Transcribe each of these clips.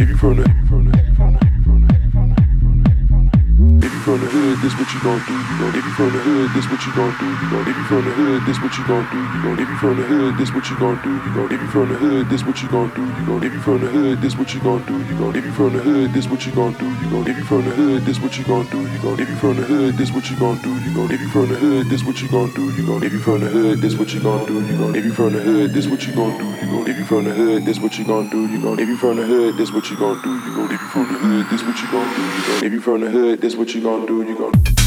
If you from the you from the hood, this what you gon' do. You gon' if you from the hood, this what you gon' do. You gon' if you from the hood, this what you gon' do. You gon' if you from the hood, this what you gon' do. You gon' if you from the hood, this what you gon' do. You gon' if you from the hood, this what you gon' do. You gon' if you from the hood, this what you gon' do. You gon' if you from the hood, this what you gon' do. You gon' if you from the hood, this what you gon' do. You gon' if you from the hood, this what you gon' do. You gon' if you from the hood, this what you gon' do. You gon' if you from the hood, this what you gon' do. You gon' if you from the hood, this what you gon' do. You gon' if you from the hood, this what you gon' do. You gon' if you from the hood, this what you gon' do. You gon' if you from the hood, this what you gon' do. You gon'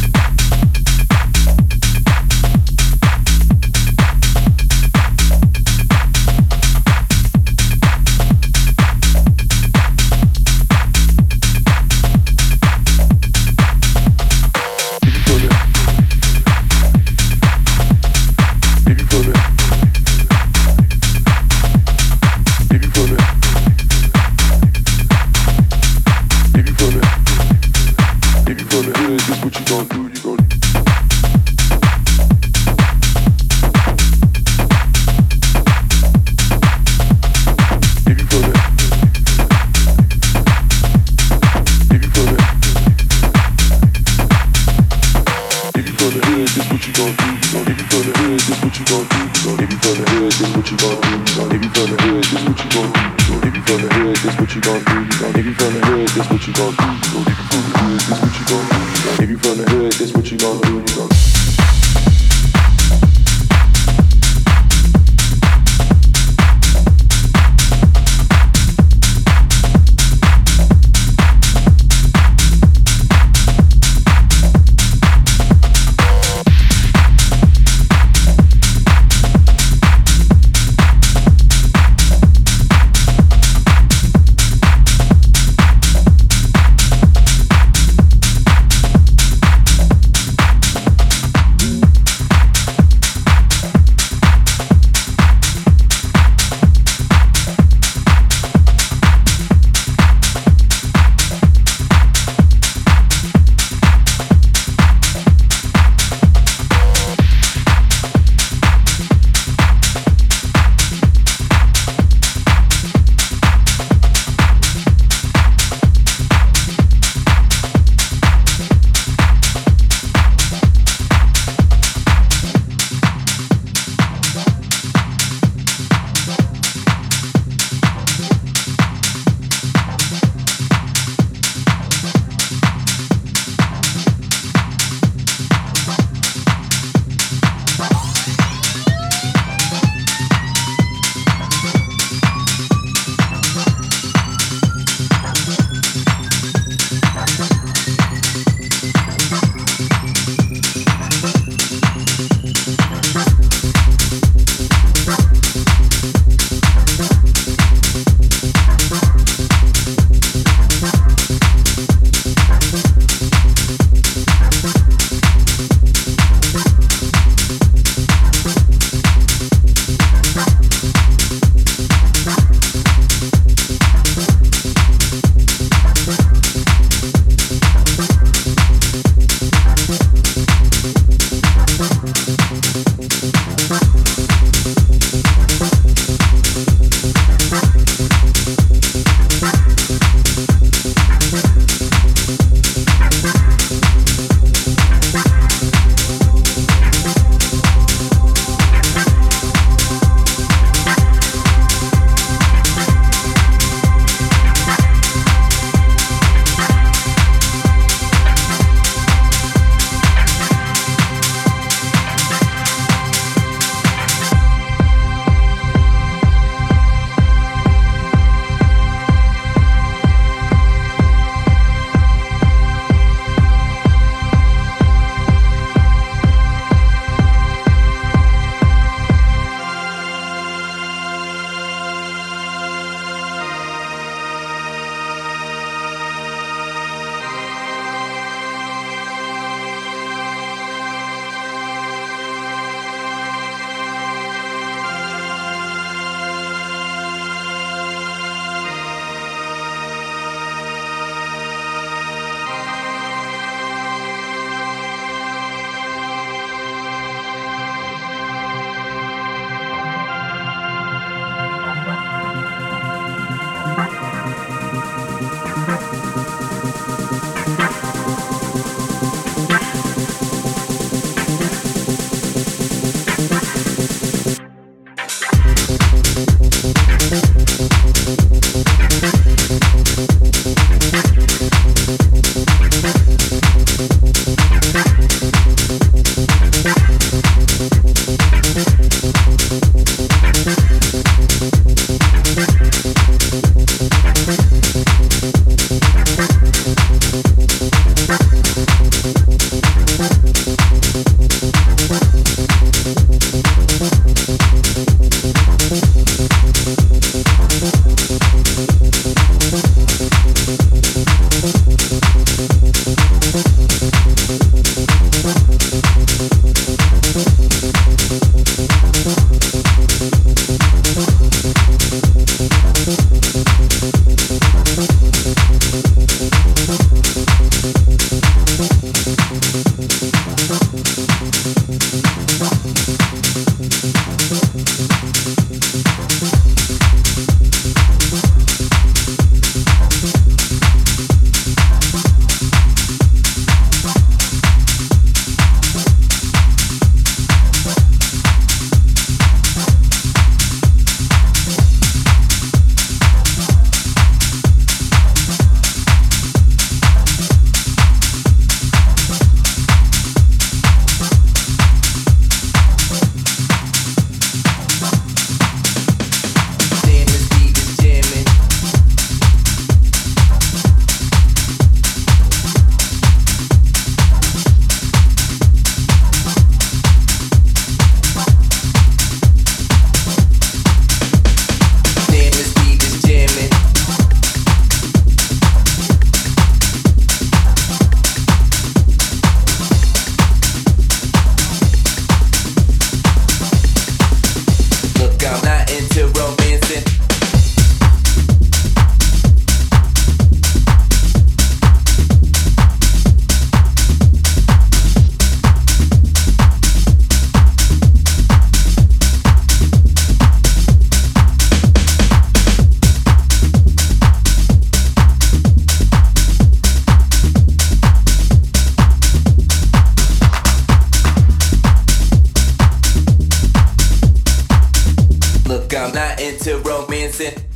into romancing.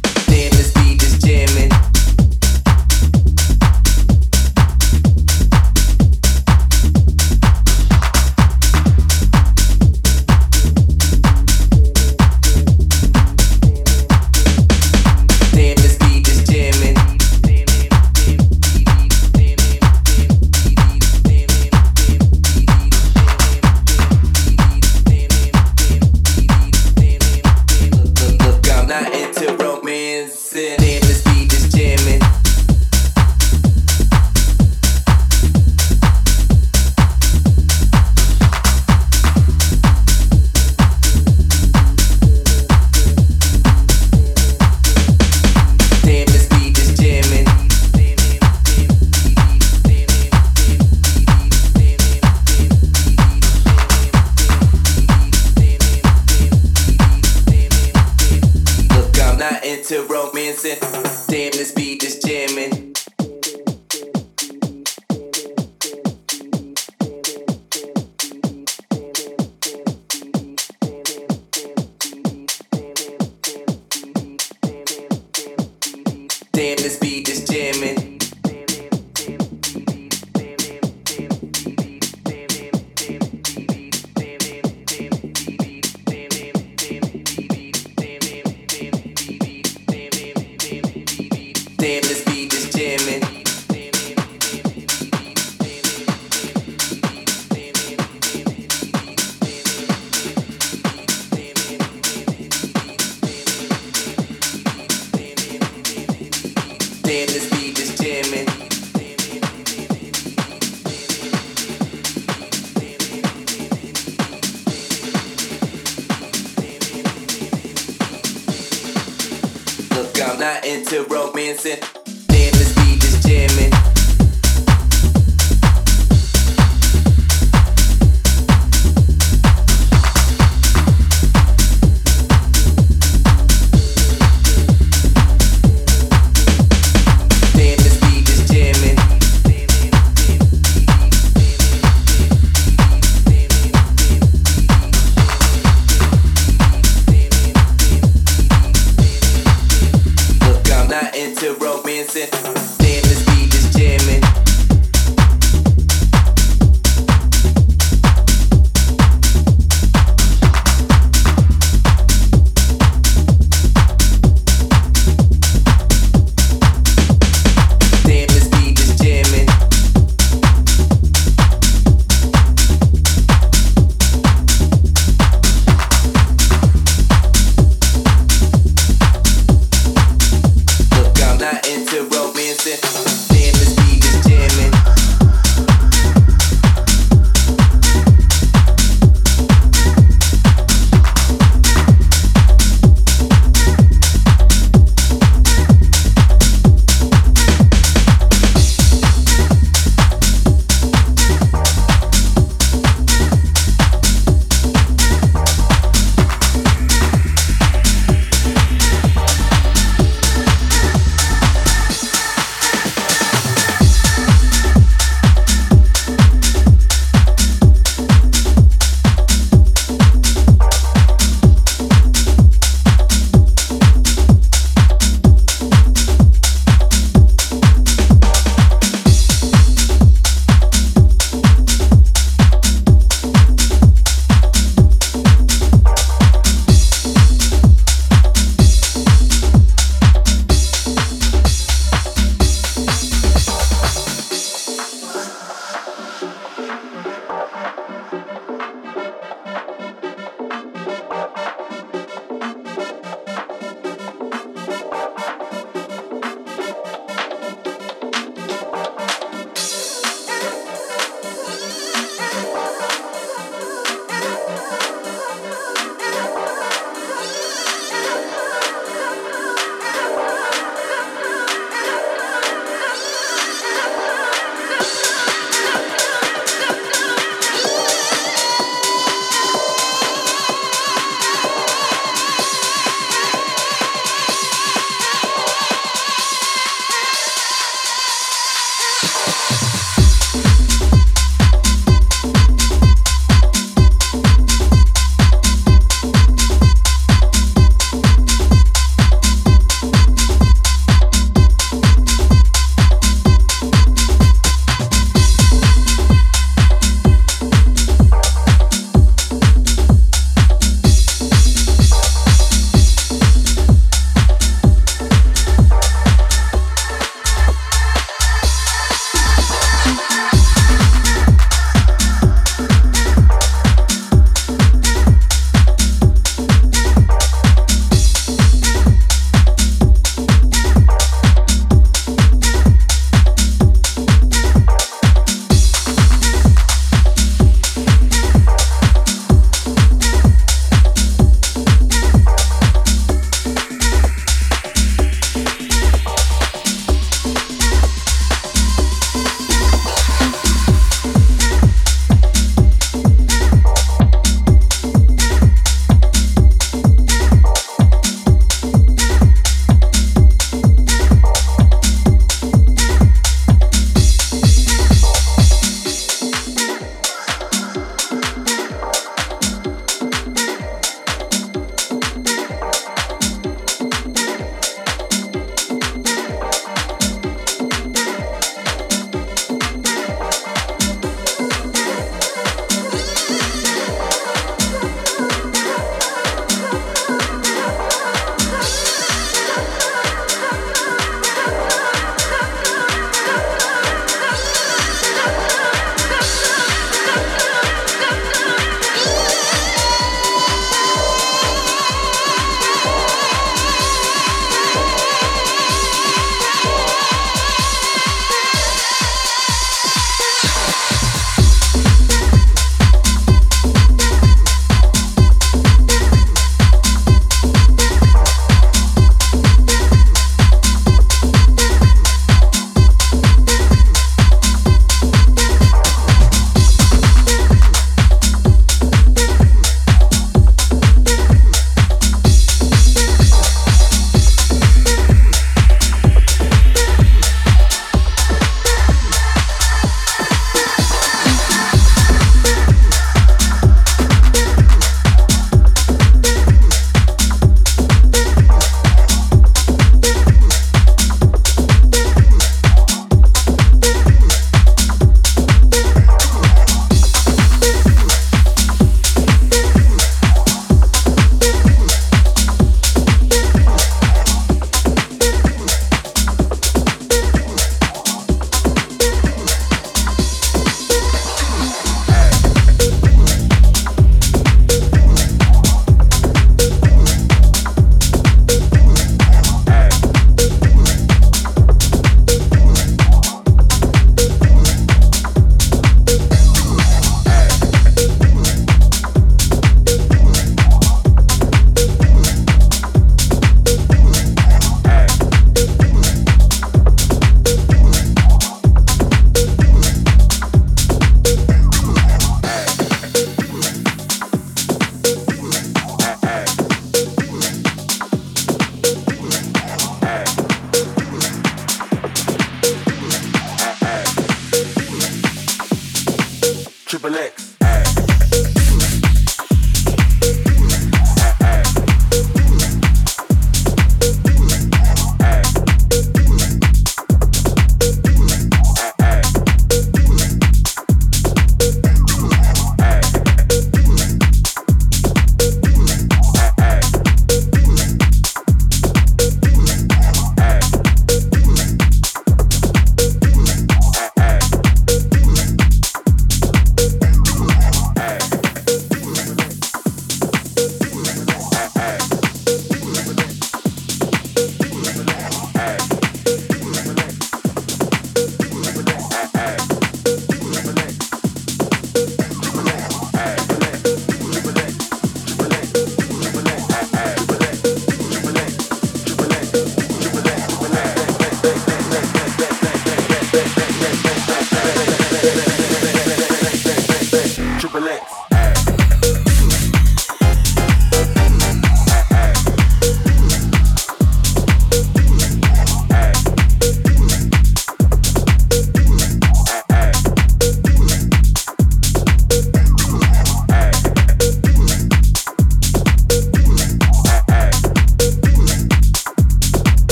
beat jamming. Look, I'm not into romancing. Damn, this beat is jamming.